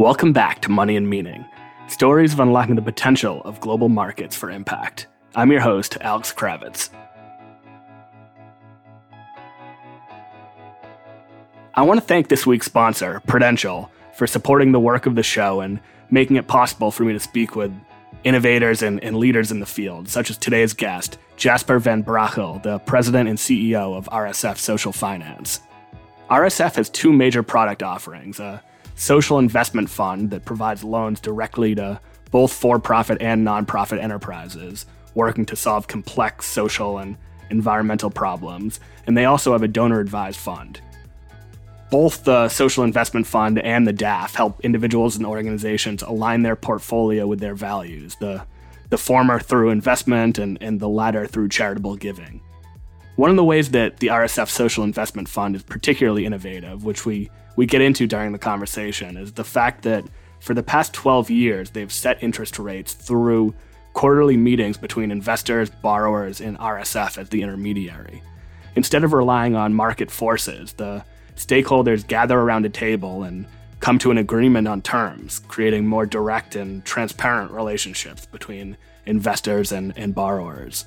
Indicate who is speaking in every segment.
Speaker 1: Welcome back to Money and Meaning stories of unlocking the potential of global markets for impact. I'm your host, Alex Kravitz. I want to thank this week's sponsor, Prudential, for supporting the work of the show and making it possible for me to speak with innovators and, and leaders in the field, such as today's guest, Jasper Van Brakel, the president and CEO of RSF Social Finance. RSF has two major product offerings social investment fund that provides loans directly to both for profit and nonprofit enterprises working to solve complex social and environmental problems, and they also have a donor advised fund both the Social Investment Fund and the DAF help individuals and organizations align their portfolio with their values, the, the former through investment and, and the latter through charitable giving. One of the ways that the RSF Social Investment Fund is particularly innovative, which we, we get into during the conversation, is the fact that for the past 12 years, they've set interest rates through quarterly meetings between investors, borrowers, and RSF as the intermediary. Instead of relying on market forces, the stakeholders gather around a table and come to an agreement on terms, creating more direct and transparent relationships between investors and, and borrowers.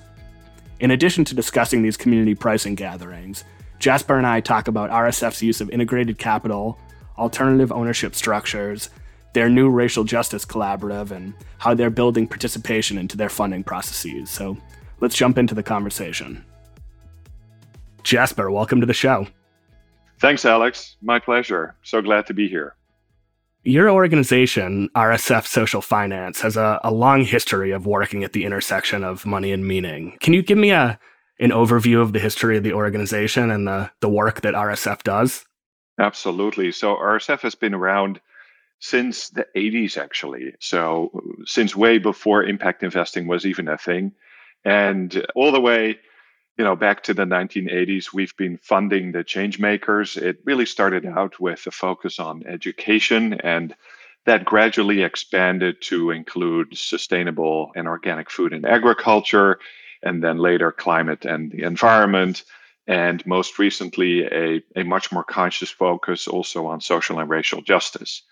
Speaker 1: In addition to discussing these community pricing gatherings, Jasper and I talk about RSF's use of integrated capital, alternative ownership structures, their new racial justice collaborative, and how they're building participation into their funding processes. So let's jump into the conversation. Jasper, welcome to the show.
Speaker 2: Thanks, Alex. My pleasure. So glad to be here.
Speaker 1: Your organization, RSF Social Finance, has a, a, long history of working at the intersection of money and meaning. Can you give me a an overview of the history of the organization and the, the work that RSF does?
Speaker 2: Absolutely. So RSF has been around since the 80s, actually. So since way before impact investing was even a thing. And all the way you know, back to the 1980s, we've been funding the change makers. It really started out with a focus on education, and that gradually expanded to include sustainable and organic food and agriculture, and then later climate and the environment. And most recently, a, a much more conscious focus also on social and racial justice.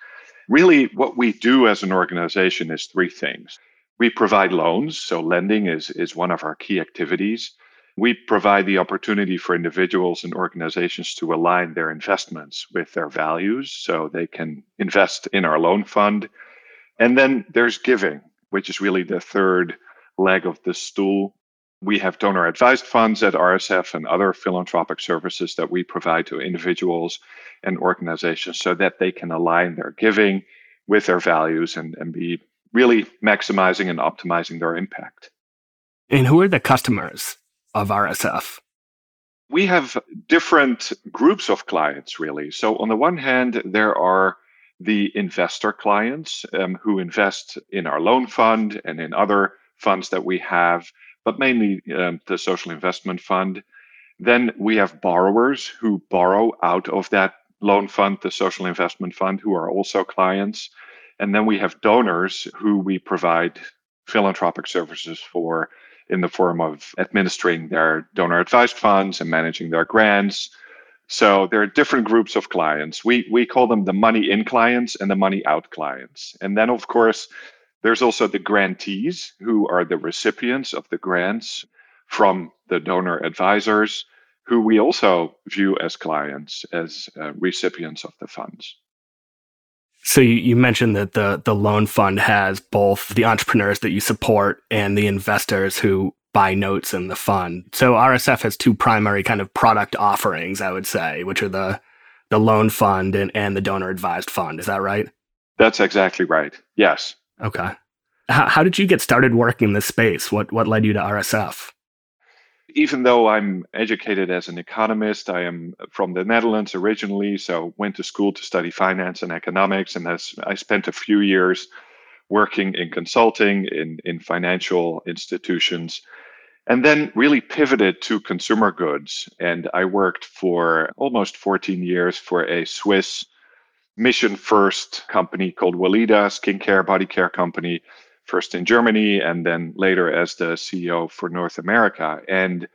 Speaker 2: Really, what we do as an organization is three things. We provide loans, so lending is, is one of our key activities. We provide the opportunity for individuals and organizations to align their investments with their values so they can invest in our loan fund. And then there's giving, which is really the third leg of the stool. We have donor advised funds at RSF and other philanthropic services that we provide to individuals and organizations so that they can align their giving with their values and, and be really maximizing and optimizing their impact.
Speaker 1: And who are the customers of RSF?
Speaker 2: We have different groups of clients, really. So, on the one hand, there are the investor clients um, who invest in our loan fund and in other funds that we have, but mainly um, the social investment fund. Then we have borrowers who borrow out of that loan fund, the social investment fund, who are also clients. And then we have donors who we provide philanthropic services for in the form of administering their donor advised funds and managing their grants. So there are different groups of clients. We we call them the money in clients and the money out clients. And then of course there's also the grantees who are the recipients of the grants from the donor advisors who we also view as clients as uh, recipients of the funds.
Speaker 1: So you, you mentioned that the the loan fund has both the entrepreneurs that you support and the investors who buy notes in the fund. So RSF has two primary kind of product offerings, I would say, which are the the loan fund and, and the donor advised fund. Is that right?
Speaker 2: That's exactly right. Yes.
Speaker 1: Okay. How, how did you get started working in this space? What what led you to RSF?
Speaker 2: even though I'm educated as an economist, I am from the Netherlands originally, so went to school to study finance and economics, and has, I spent a few years working in consulting in, in financial institutions, and then really pivoted to consumer goods. And I worked for almost 14 years for a Swiss mission first company called Weleda, skincare, body care company first in Germany and then later as the CEO for North America. And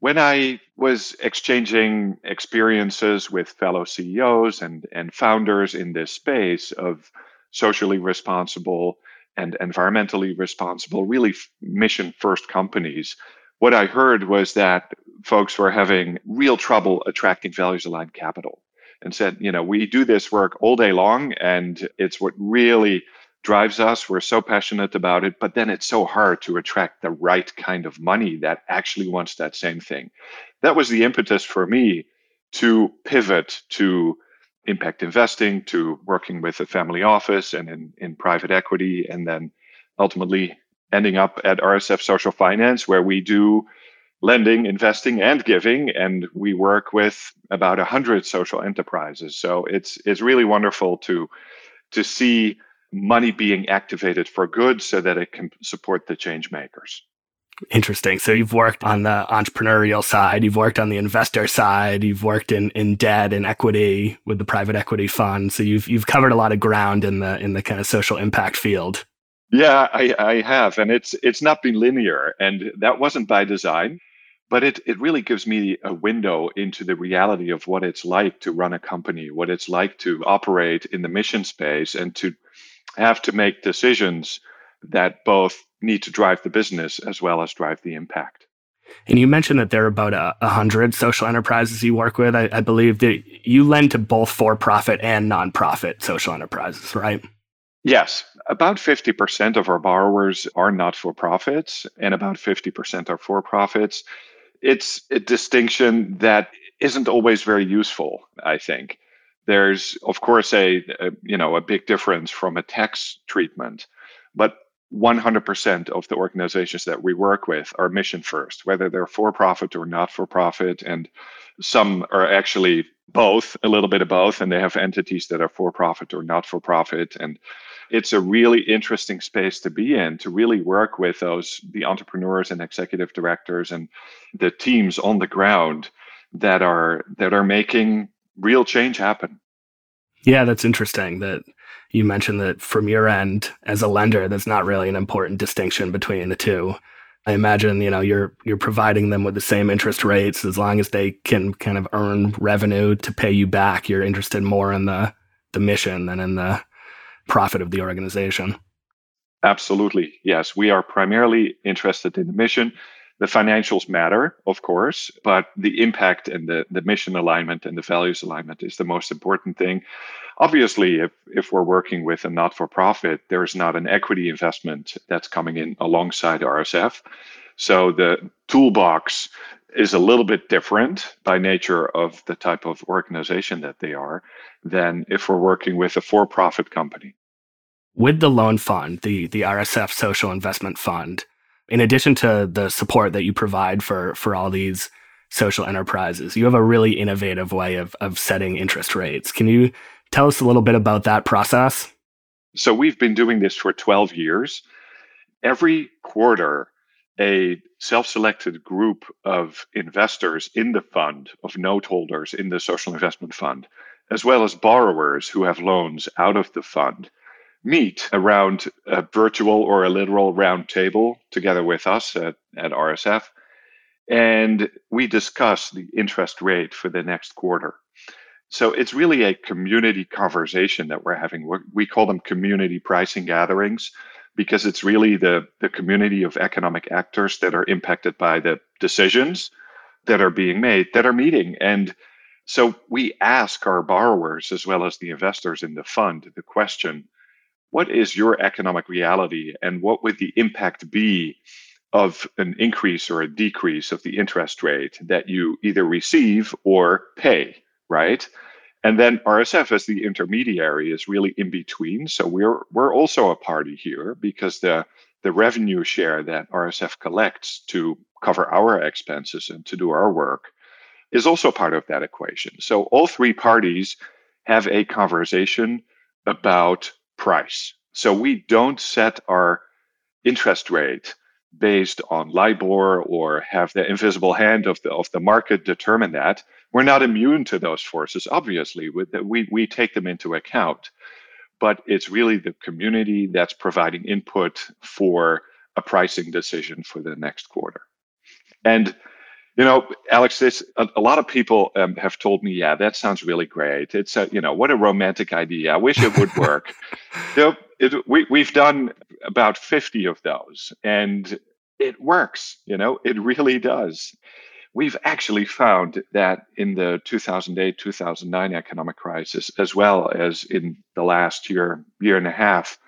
Speaker 2: when I was exchanging experiences with fellow CEOs and, and founders in this space of socially responsible and environmentally responsible, really mission first companies, what I heard was that folks were having real trouble attracting values aligned capital and said, you know, we do this work all day long and it's what really drives us. We're so passionate about it, but then it's so hard to attract the right kind of money that actually wants that same thing. That was the impetus for me to pivot to impact investing, to working with a family office and in, in private equity, and then ultimately ending up at RSF Social Finance, where we do lending, investing, and giving, and we work with about a hundred social enterprises. So it's it's really wonderful to to see money being activated for good, so that it can support the change makers.
Speaker 1: Interesting. So you've worked on the entrepreneurial side, you've worked on the investor side, you've worked in, in debt and equity with the private equity fund. So you've you've covered a lot of ground in the in the kind of social impact field.
Speaker 2: Yeah, I, I have, and it's it's not been linear, and that wasn't by design, but it it really gives me a window into the reality of what it's like to run a company, what it's like to operate in the mission space, and to have to make decisions that both need to drive the business as well as drive the impact.
Speaker 1: And you mentioned that there are about a, hundred social enterprises you work with. I, I believe that you lend to both for-profit and nonprofit social enterprises, right?
Speaker 2: Yes, about 50% of our borrowers are not for profits, and about 50% are for profits. It's a distinction that isn't always very useful, I think. There's, of course, a, a you know a big difference from a tax treatment, but 100% of the organizations that we work with are mission first, whether they're for profit or not for profit. And some are actually both, a little bit of both, and they have entities that are for profit or not for profit. And it's a really interesting space to be in to really work with those the entrepreneurs and executive directors and the teams on the ground that are that are making real change happen.
Speaker 1: Yeah that's interesting that you mentioned that from your end as a lender that's not really an important distinction between the two. I imagine you know you're you're providing them with the same interest rates as long as they can kind of earn revenue to pay you back. You're interested more in the the mission than in the profit of the organization.
Speaker 2: Absolutely. Yes. We are primarily interested in the mission. The financials matter, of course, but the impact and the, the mission alignment and the values alignment is the most important thing. Obviously, if, if we're working with a not for profit, there's not an equity investment that's coming in alongside RSF. So the toolbox is a little bit different by nature of the type of organization that they are than if we're working with a for profit company
Speaker 1: with the loan fund, the the RSF Social Investment Fund, in addition to the support that you provide for for all these social enterprises, you have a really innovative way of of setting interest rates. Can you tell us a little bit about that process?
Speaker 2: So we've been doing this for 12 years. Every quarter, a self-selected group of investors in the fund, of note holders in the social investment fund, as well as borrowers who have loans out of the fund, meet around a virtual or a literal round table together with us at, at RSF. And we discuss the interest rate for the next quarter. So it's really a community conversation that we're having. We call them community pricing gatherings because it's really the, the community of economic actors that are impacted by the decisions that are being made that are meeting. And so we ask our borrowers as well as the investors in the fund the question what is your economic reality and what would the impact be of an increase or a decrease of the interest rate that you either receive or pay, right? And then RSF as the intermediary is really in between. So we're we're also a party here because the the revenue share that RSF collects to cover our expenses and to do our work is also part of that equation. So all three parties have a conversation about price. So we don't set our interest rate based on LIBOR or have the invisible hand of the of the market determine that. We're not immune to those forces, obviously. We we take them into account, but it's really the community that's providing input for a pricing decision for the next quarter. And You know, Alex, this a, a lot of people um, have told me, yeah, that sounds really great. It's a, you know, what a romantic idea. I wish it would work. you know, it, we, we've done about 50 of those and it works, you know, it really does. We've actually found that in the 2008 2009 economic crisis, as well as in the last year, year and a half,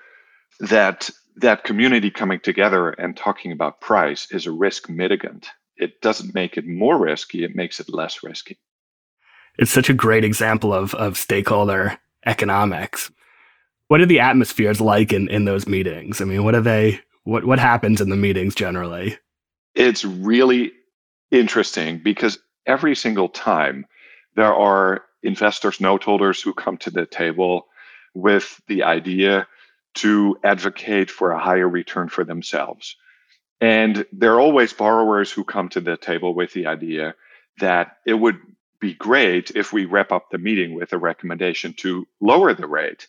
Speaker 2: that that community coming together and talking about price is a risk mitigant. It doesn't make it more risky, it makes it less risky.
Speaker 1: It's such a great example of, of stakeholder economics. What are the atmospheres like in, in those meetings? I mean, what are they what what happens in the meetings generally?
Speaker 2: It's really interesting because every single time there are investors, note holders who come to the table with the idea to advocate for a higher return for themselves. And there are always borrowers who come to the table with the idea that it would be great if we wrap up the meeting with a recommendation to lower the rate.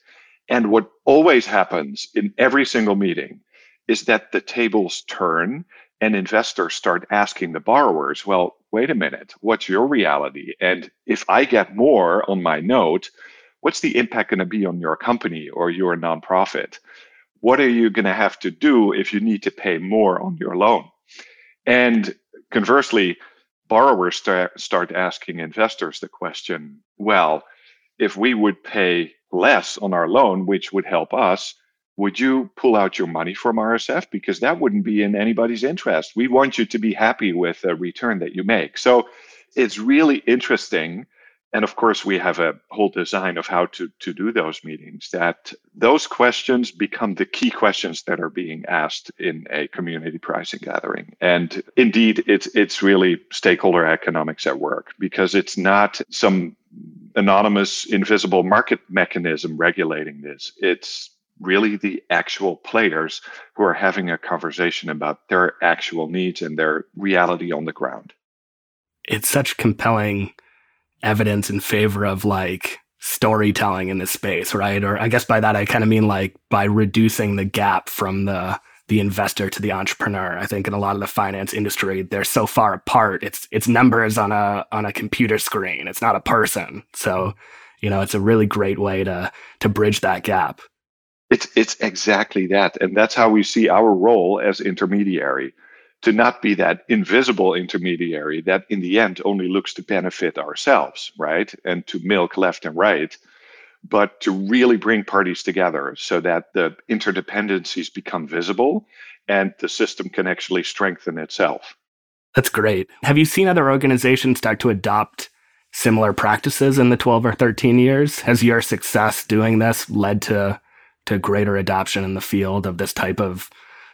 Speaker 2: And what always happens in every single meeting is that the tables turn and investors start asking the borrowers, well, wait a minute, what's your reality? And if I get more on my note, what's the impact going to be on your company or your nonprofit? What are you going to have to do if you need to pay more on your loan? And conversely, borrowers start, start asking investors the question, well, if we would pay less on our loan, which would help us, would you pull out your money from RSF? Because that wouldn't be in anybody's interest. We want you to be happy with the return that you make. So it's really interesting. And of course, we have a whole design of how to, to do those meetings that those questions become the key questions that are being asked in a community pricing gathering. And indeed, it's, it's really stakeholder economics at work because it's not some anonymous, invisible market mechanism regulating this. It's really the actual players who are having a conversation about their actual needs and their reality on the ground.
Speaker 1: It's such compelling evidence in favor of like storytelling in this space, right? Or I guess by that I kind of mean like by reducing the gap from the the investor to the entrepreneur. I think in a lot of the finance industry, they're so far apart. It's it's numbers on a on a computer screen. It's not a person. So, you know, it's a really great way to to bridge that gap.
Speaker 2: It's it's exactly that, and that's how we see our role as intermediary, to not be that invisible intermediary that in the end only looks to benefit ourselves, right, and to milk left and right, but to really bring parties together so that the interdependencies become visible and the system can actually strengthen itself.
Speaker 1: That's great. Have you seen other organizations start to adopt similar practices in the 12 or 13 years? Has your success doing this led to to greater adoption in the field of this type of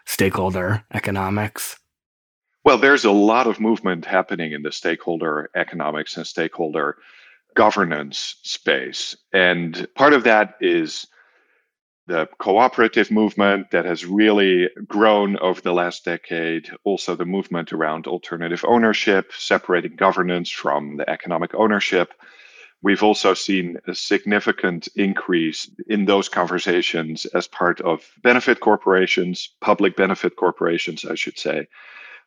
Speaker 1: stakeholder economics?
Speaker 2: Well, there's a lot of movement happening in the stakeholder economics and stakeholder governance space. And part of that is the cooperative movement that has really grown over the last decade. Also, the movement around alternative ownership, separating governance from the economic ownership. We've also seen a significant increase in those conversations as part of benefit corporations, public benefit corporations, I should say.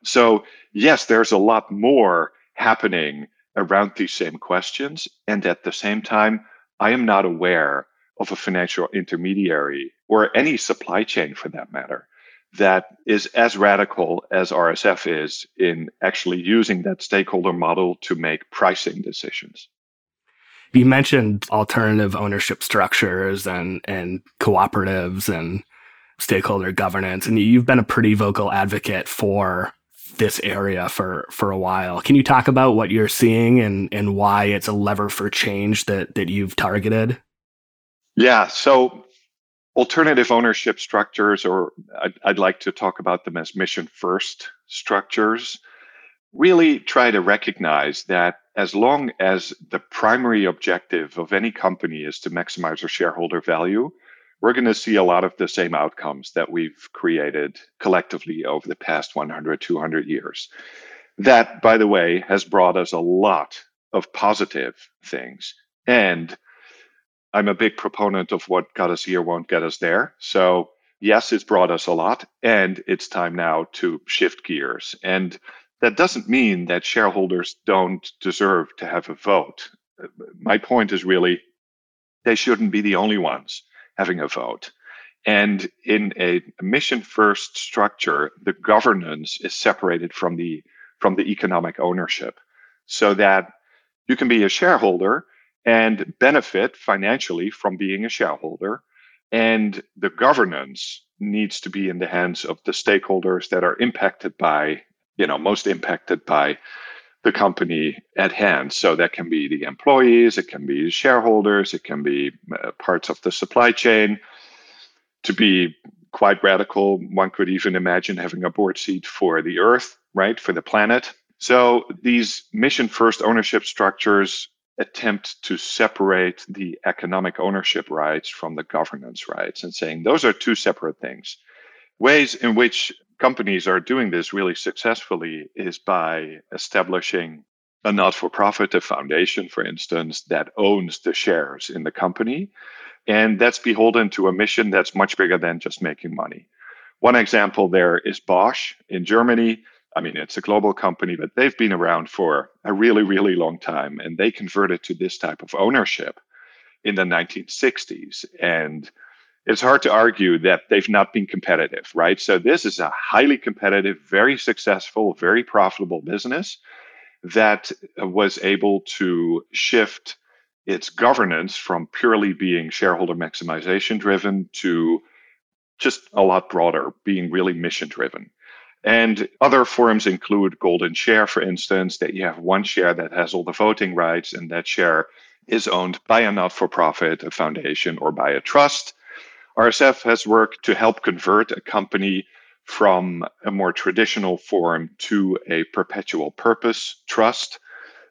Speaker 2: So, yes, there's a lot more happening around these same questions. And at the same time, I am not aware of a financial intermediary or any supply chain for that matter that is as radical as RSF is in actually using that stakeholder model to make pricing decisions.
Speaker 1: You mentioned alternative ownership structures and, and cooperatives and stakeholder governance, and you've been a pretty vocal advocate for this area for for a while. Can you talk about what you're seeing and and why it's a lever for change that that you've targeted?
Speaker 2: Yeah, so alternative ownership structures, or I'd, I'd like to talk about them as mission first structures, really try to recognize that as long as the primary objective of any company is to maximize their shareholder value, we're going to see a lot of the same outcomes that we've created collectively over the past 100, 200 years. That, by the way, has brought us a lot of positive things. And I'm a big proponent of what got us here won't get us there. So, yes, it's brought us a lot, and it's time now to shift gears. And that doesn't mean that shareholders don't deserve to have a vote. Uh, my point is really they shouldn't be the only ones having a vote. And in a mission first structure, the governance is separated from the from the economic ownership so that you can be a shareholder and benefit financially from being a shareholder. And the governance needs to be in the hands of the stakeholders that are impacted by, you know, most impacted by the company at hand. So that can be the employees, it can be shareholders, it can be uh, parts of the supply chain. To be quite radical, one could even imagine having a board seat for the Earth, right, for the planet. So these mission first ownership structures attempt to separate the economic ownership rights from the governance rights and saying those are two separate things. Ways in which companies are doing this really successfully is by establishing a not for profit, a foundation, for instance, that owns the shares in the company. And that's beholden to a mission that's much bigger than just making money. One example there is Bosch in Germany. I mean, it's a global company, but they've been around for a really, really long time. And they converted to this type of ownership in the 1960s. And it's hard to argue that they've not been competitive, right? So this is a highly competitive, very successful, very profitable business that uh, was able to shift its governance from purely being shareholder maximization driven to just a lot broader, being really mission driven. And other forms include golden share, for instance, that you have one share that has all the voting rights, and that share is owned by a not for profit, a foundation, or by a trust. RSF has worked to help convert a company from a more traditional form to a perpetual purpose trust.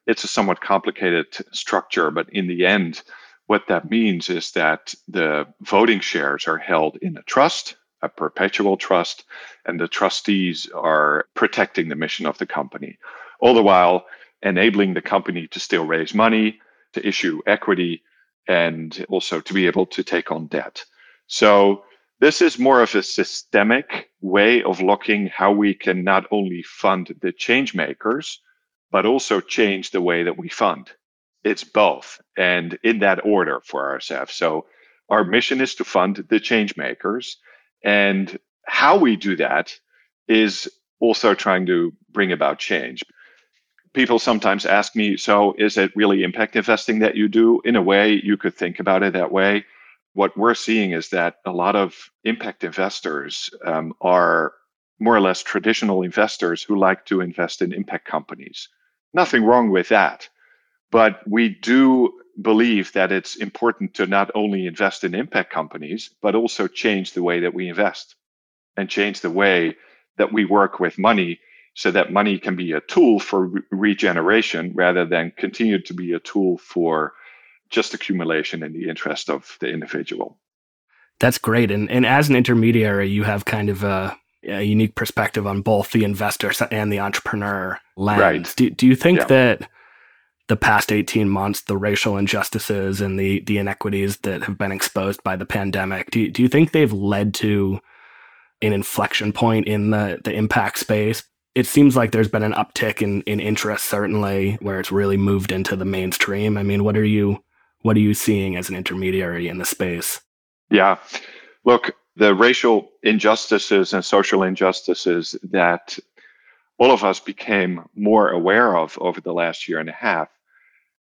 Speaker 2: It's a somewhat complicated structure, but in the end, what that means is that the voting shares are held in a trust, a perpetual trust, and the trustees are protecting the mission of the company, all the while enabling the company to still raise money, to issue equity, and also to be able to take on debt. So this is more of a systemic way of looking how we can not only fund the change makers, but also change the way that we fund. It's both, and in that order for ourselves. So our mission is to fund the change makers, and how we do that is also trying to bring about change. People sometimes ask me, so is it really impact investing that you do? In a way, you could think about it that way what we're seeing is that a lot of impact investors um, are more or less traditional investors who like to invest in impact companies. Nothing wrong with that. But we do believe that it's important to not only invest in impact companies, but also change the way that we invest and change the way that we work with money so that money can be a tool for re- regeneration rather than continue to be a tool for just accumulation in the interest of the individual.
Speaker 1: That's great. And, and as an intermediary, you have kind of a, a unique perspective on both the investor and the entrepreneur lens. Right. Do, do you think yeah. that the past 18 months, the racial injustices and the, the inequities that have been exposed by the pandemic, do, do you think they've led to an inflection point in the, the impact space? It seems like there's been an uptick in, in interest, certainly, where it's really moved into the mainstream. I mean, what are you what are you seeing as an intermediary in the space?
Speaker 2: Yeah. Look, the racial injustices and social injustices that all of us became more aware of over the last year and a half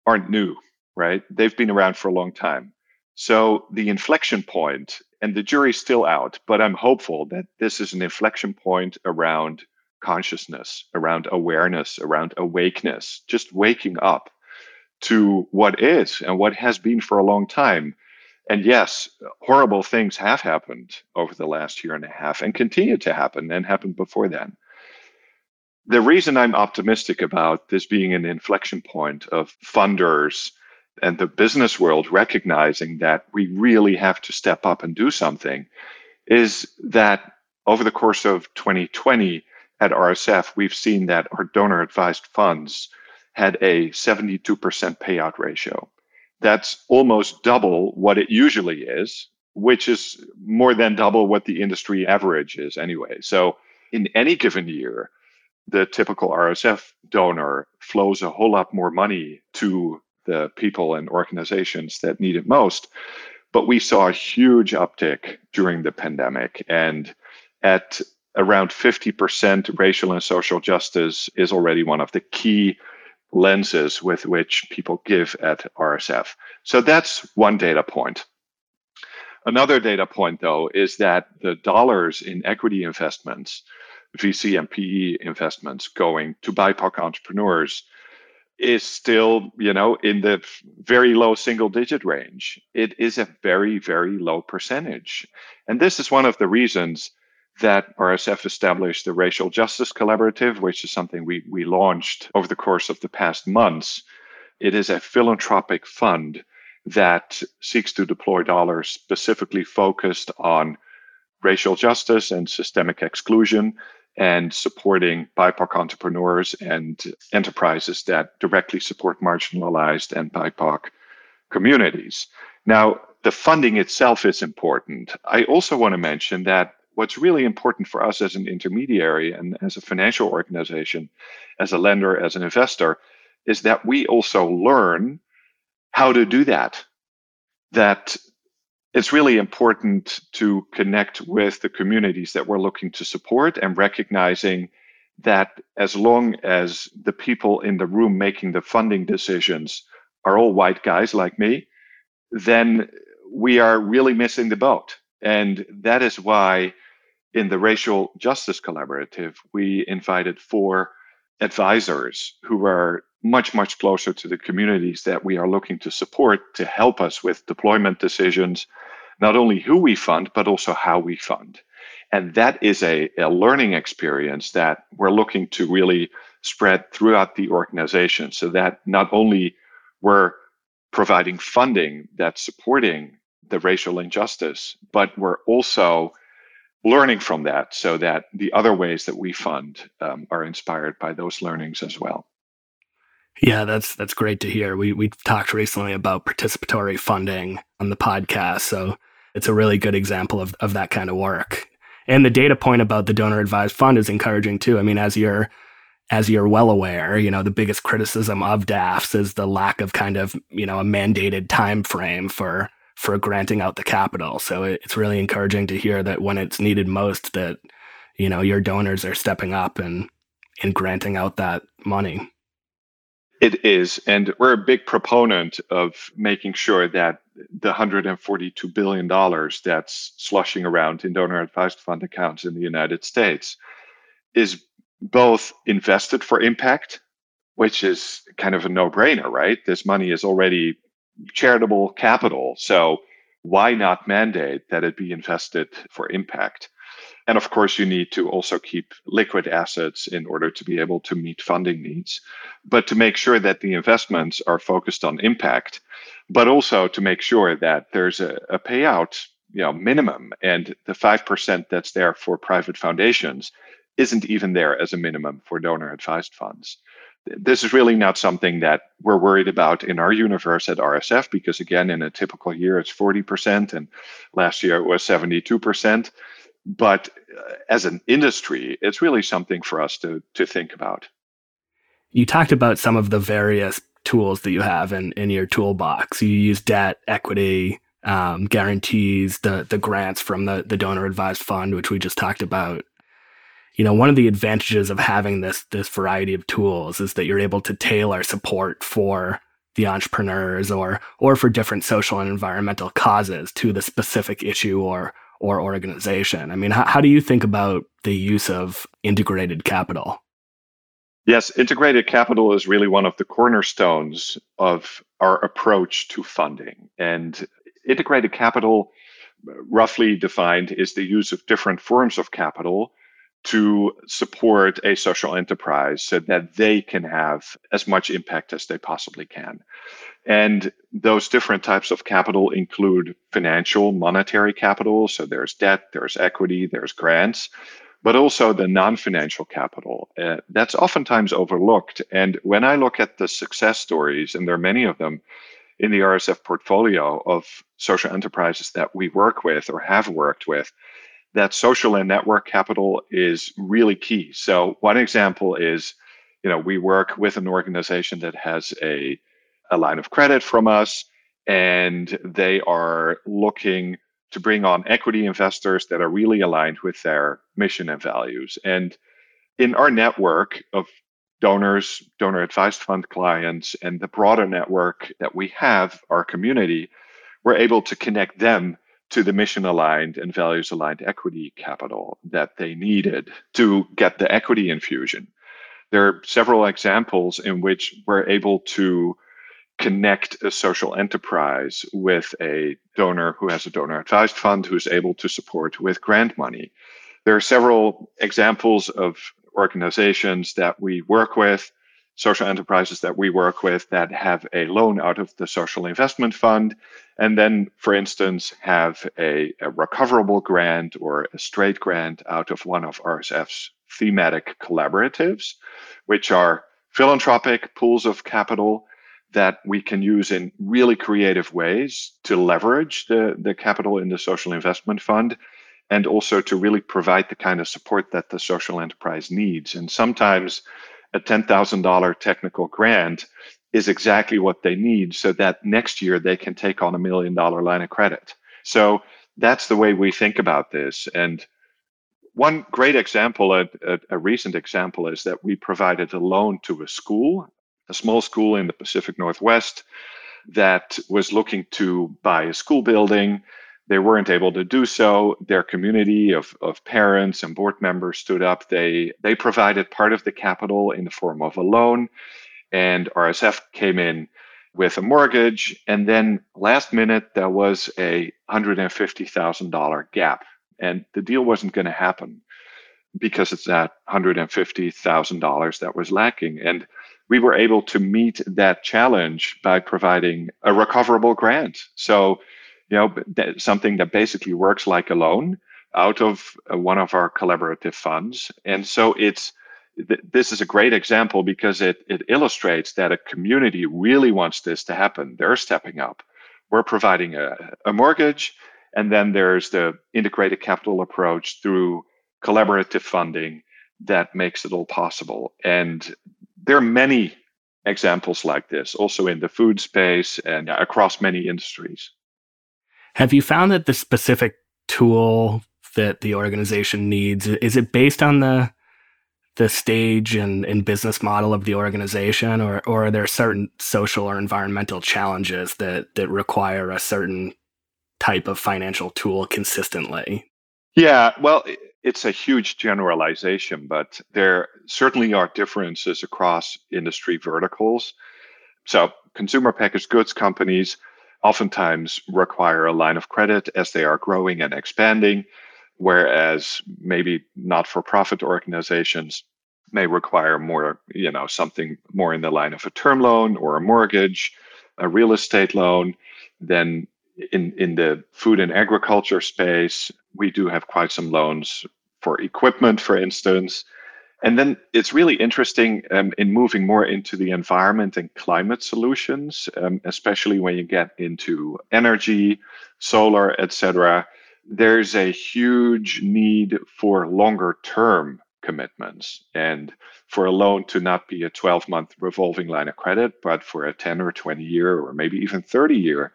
Speaker 2: aren't new, right? They've been around for a long time. So the inflection point, and the jury's still out, but I'm hopeful that this is an inflection point around consciousness, around awareness, around awakeness, just waking up to what is and what has been for a long time. And yes, horrible things have happened over the last year and a half and continue to happen and happened before then. The reason I'm optimistic about this being an inflection point of funders and the business world recognizing that we really have to step up and do something is that over the course of 2020 at RSF, we've seen that our donor advised funds had a 72% payout ratio. That's almost double what it usually is, which is more than double what the industry average is anyway. So in any given year, the typical RSF donor flows a whole lot more money to the people and organizations that need it most. But we saw a huge uptick during the pandemic. And at around 50%, racial and social justice is already one of the key lenses with which people give at RSF. So that's one data point. Another data point, though, is that the dollars in equity investments, VC and PE investments going to BIPOC entrepreneurs is still, you know, in the very low single digit range. It is a very, very low percentage. And this is one of the reasons that RSF established the Racial Justice Collaborative, which is something we, we launched over the course of the past months. It is a philanthropic fund that seeks to deploy dollars specifically focused on racial justice and systemic exclusion and supporting BIPOC entrepreneurs and enterprises that directly support marginalized and BIPOC communities. Now, the funding itself is important. I also want to mention that what's really important for us as an intermediary and as a financial organization, as a lender, as an investor, is that we also learn how to do that. That it's really important to connect with the communities that we're looking to support and recognizing that as long as the people in the room making the funding decisions are all white guys like me, then we are really missing the boat. And that is why in the Racial Justice Collaborative, we invited four advisors who are much, much closer to the communities that we are looking to support to help us with deployment decisions, not only who we fund, but also how we fund. And that is a, a learning experience that we're looking to really spread throughout the organization so that not only we're providing funding that's supporting the racial injustice, but we're also learning from that so that the other ways that we fund um, are inspired by those learnings as well.
Speaker 1: Yeah, that's that's great to hear. We we talked recently about participatory funding on the podcast, so it's a really good example of of that kind of work. And the data point about the donor advised fund is encouraging too. I mean, as you're as you're well aware, you know, the biggest criticism of DAFs is the lack of kind of, you know, a mandated time frame for for granting out the capital. So it's really encouraging to hear that when it's needed most, that you know your donors are stepping up and and granting out that money.
Speaker 2: It is, and we're a big proponent of making sure that the 142 billion dollars that's slushing around in donor advised fund accounts in the United States is both invested for impact, which is kind of a no-brainer, right? This money is already charitable capital. So why not mandate that it be invested for impact? And of course, you need to also keep liquid assets in order to be able to meet funding needs, but to make sure that the investments are focused on impact, but also to make sure that there's a, a payout you know, minimum. And the 5% that's there for private foundations isn't even there as a minimum for donor advised funds this is really not something that we're worried about in our universe at RSF because, again, in a typical year, it's 40%, and last year it was 72%. But uh, as an industry, it's really something for us to, to think about.
Speaker 1: You talked about some of the various tools that you have in, in your toolbox. You use debt, equity, um, guarantees, the the grants from the the donor advised fund, which we just talked about you know, one of the advantages of having this this variety of tools is that you're able to tailor support for the entrepreneurs or or for different social and environmental causes to the specific issue or or organization. I mean, how, how do you think about the use of integrated capital?
Speaker 2: Yes, integrated capital is really one of the cornerstones of our approach to funding. And integrated capital, roughly defined, is the use of different forms of capital to support a social enterprise so that they can have as much impact as they possibly can. And those different types of capital include financial, monetary capital. So there's debt, there's equity, there's grants, but also the non financial capital. Uh, that's oftentimes overlooked. And when I look at the success stories, and there are many of them in the RSF portfolio of social enterprises that we work with or have worked with, that social and network capital is really key. So one example is, you know, we work with an organization that has a, a line of credit from us, and they are looking to bring on equity investors that are really aligned with their mission and values. And in our network of donors, donor advised fund clients, and the broader network that we have, our community, we're able to connect them to the mission aligned and values aligned equity capital that they needed to get the equity infusion. There are several examples in which we're able to connect a social enterprise with a donor who has a donor advised fund who's able to support with grant money. There are several examples of organizations that we work with, social enterprises that we work with that have a loan out of the social investment fund, and then, for instance, have a, a recoverable grant or a straight grant out of one of RSF's thematic collaboratives, which are philanthropic pools of capital that we can use in really creative ways to leverage the, the capital in the social investment fund and also to really provide the kind of support that the social enterprise needs. And sometimes a $10,000 technical grant is exactly what they need so that next year they can take on a million dollar line of credit. So that's the way we think about this. And one great example, a, a, a recent example, is that we provided a loan to a school a small school in the Pacific Northwest that was looking to buy a school building. They weren't able to do so. Their community of, of parents and board members stood up. They they provided part of the capital in the form of a loan, and RSF came in with a mortgage. And then last minute there was a hundred and fifty thousand dollar gap, and the deal wasn't going to happen because it's that hundred and fifty thousand dollars that was lacking. And we were able to meet that challenge by providing a recoverable grant. So, you know, something that basically works like a loan out of uh, one of our collaborative funds. And so it's this is a great example because it it illustrates that a community really wants this to happen. They're stepping up. We're providing a, a mortgage, and then there's the integrated capital approach through collaborative funding that makes it all possible. And there are many examples like this, also in the food space and across many industries.
Speaker 1: Have you found that the specific tool that the organization needs is it based on the the stage and, and business model of the organization or, or are there certain social or environmental challenges that that require a certain type of financial tool consistently
Speaker 2: yeah well it's a huge generalization, but there certainly are differences across industry verticals. So, consumer packaged goods companies oftentimes require a line of credit as they are growing and expanding, whereas maybe not for profit organizations may require more, you know, something more in the line of a term loan or a mortgage, a real estate loan. Then in, in the food and agriculture space, we do have quite some loans for equipment, for instance. And then it's really interesting um, in moving more into the environment and climate solutions, um, especially when you get into energy, solar, etc. There's a huge need for longer term commitments and for a loan to not be a 12 month revolving line of credit, but for a 10 or 20 year or maybe even 30 year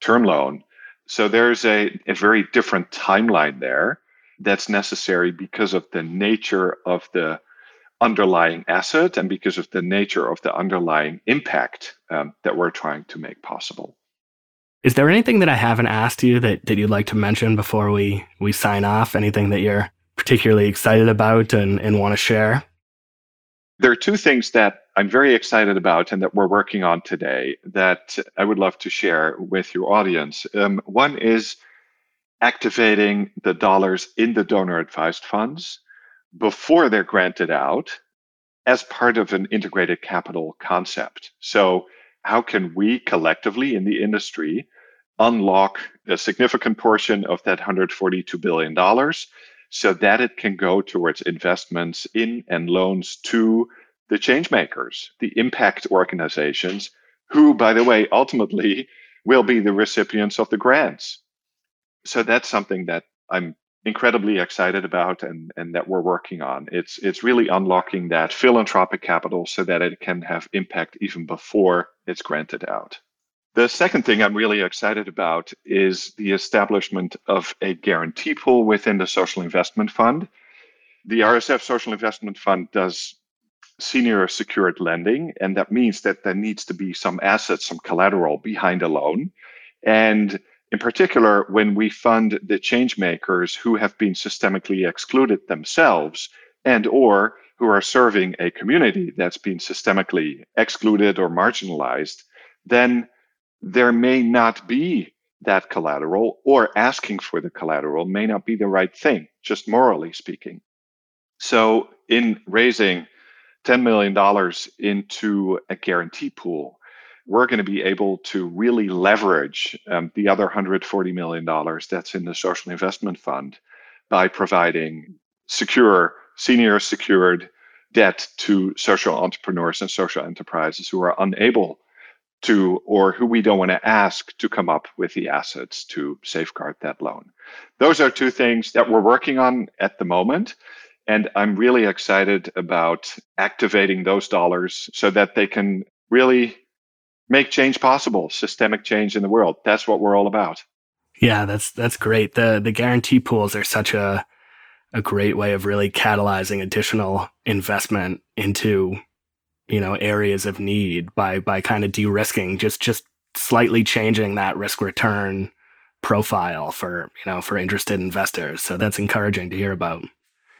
Speaker 2: term loan. So there's a, a very different timeline there that's necessary because of the nature of the underlying asset and because of the nature of the underlying impact um, that we're trying to make possible.
Speaker 1: Is there anything that I haven't asked you that, that you'd like to mention before we, we sign off? Anything that you're particularly excited about and, and want to share?
Speaker 2: There are two things that I'm very excited about and that we're working on today that I would love to share with your audience. Um, one is activating the dollars in the donor advised funds before they're granted out as part of an integrated capital concept. So, how can we collectively in the industry unlock a significant portion of that $142 billion so that it can go towards investments in and loans to the change makers, the impact organizations, who, by the way, ultimately will be the recipients of the grants. So that's something that I'm incredibly excited about and, and that we're working on. It's it's really unlocking that philanthropic capital so that it can have impact even before it's granted out. The second thing I'm really excited about is the establishment of a guarantee pool within the Social Investment Fund. The RSF Social Investment Fund does senior secured lending, and that means that there needs to be some assets, some collateral behind a loan. And in particular, when we fund the change makers who have been systemically excluded themselves and or who are serving a community that's been systemically excluded or marginalized, then there may not be that collateral or asking for the collateral may not be the right thing, just morally speaking. So in raising $10 million into a guarantee pool, we're going to be able to really leverage um, the other $140 million that's in the social investment fund by providing secure, senior secured debt to social entrepreneurs and social enterprises who are unable to or who we don't want to ask to come up with the assets to safeguard that loan. Those are two things that we're working on at the moment. And I'm really excited about activating those dollars so that they can really make change possible, systemic change in the world. That's what we're all about.
Speaker 1: Yeah, that's that's great. The the guarantee pools are such a a great way of really catalyzing additional investment into you know areas of need by by kind of de-risking just just slightly changing that risk return profile for you know for interested investors so that's encouraging to hear about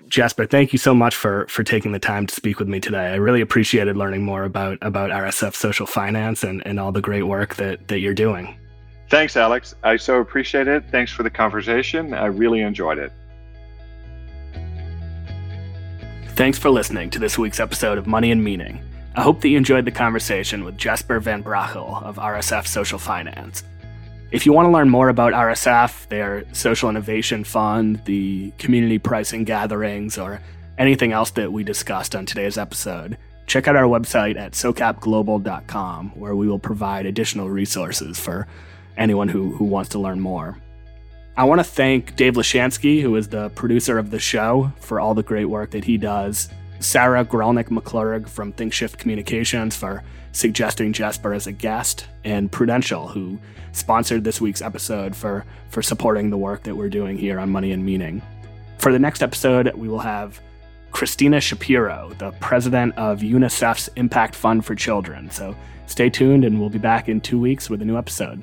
Speaker 1: Jasper, thank you so much for for taking the time to speak with me today. I really appreciated learning more about about RSF social finance and, and all the great work that that you're doing.
Speaker 2: Thanks, Alex. I so appreciate it. Thanks for the conversation. I really enjoyed it.
Speaker 1: Thanks for listening to this week's episode of Money and Meaning. I hope that you enjoyed the conversation with Jasper Van Brakel of RSF Social Finance. If you want to learn more about RSF, their social innovation fund, the community pricing gatherings, or anything else that we discussed on today's episode, check out our website at socapglobal.com, where we will provide additional resources for anyone who, who wants to learn more. I want to thank Dave Lashansky, who is the producer of the show, for all the great work that he does. Sarah Grelnick McClurg from ThinkShift Communications for suggesting Jasper as a guest, and Prudential, who sponsored this week's episode for, for supporting the work that we're doing here on Money and Meaning. For the next episode, we will have Christina Shapiro, the president of UNICEF's Impact Fund for Children. So stay tuned, and we'll be back in two weeks with a new episode.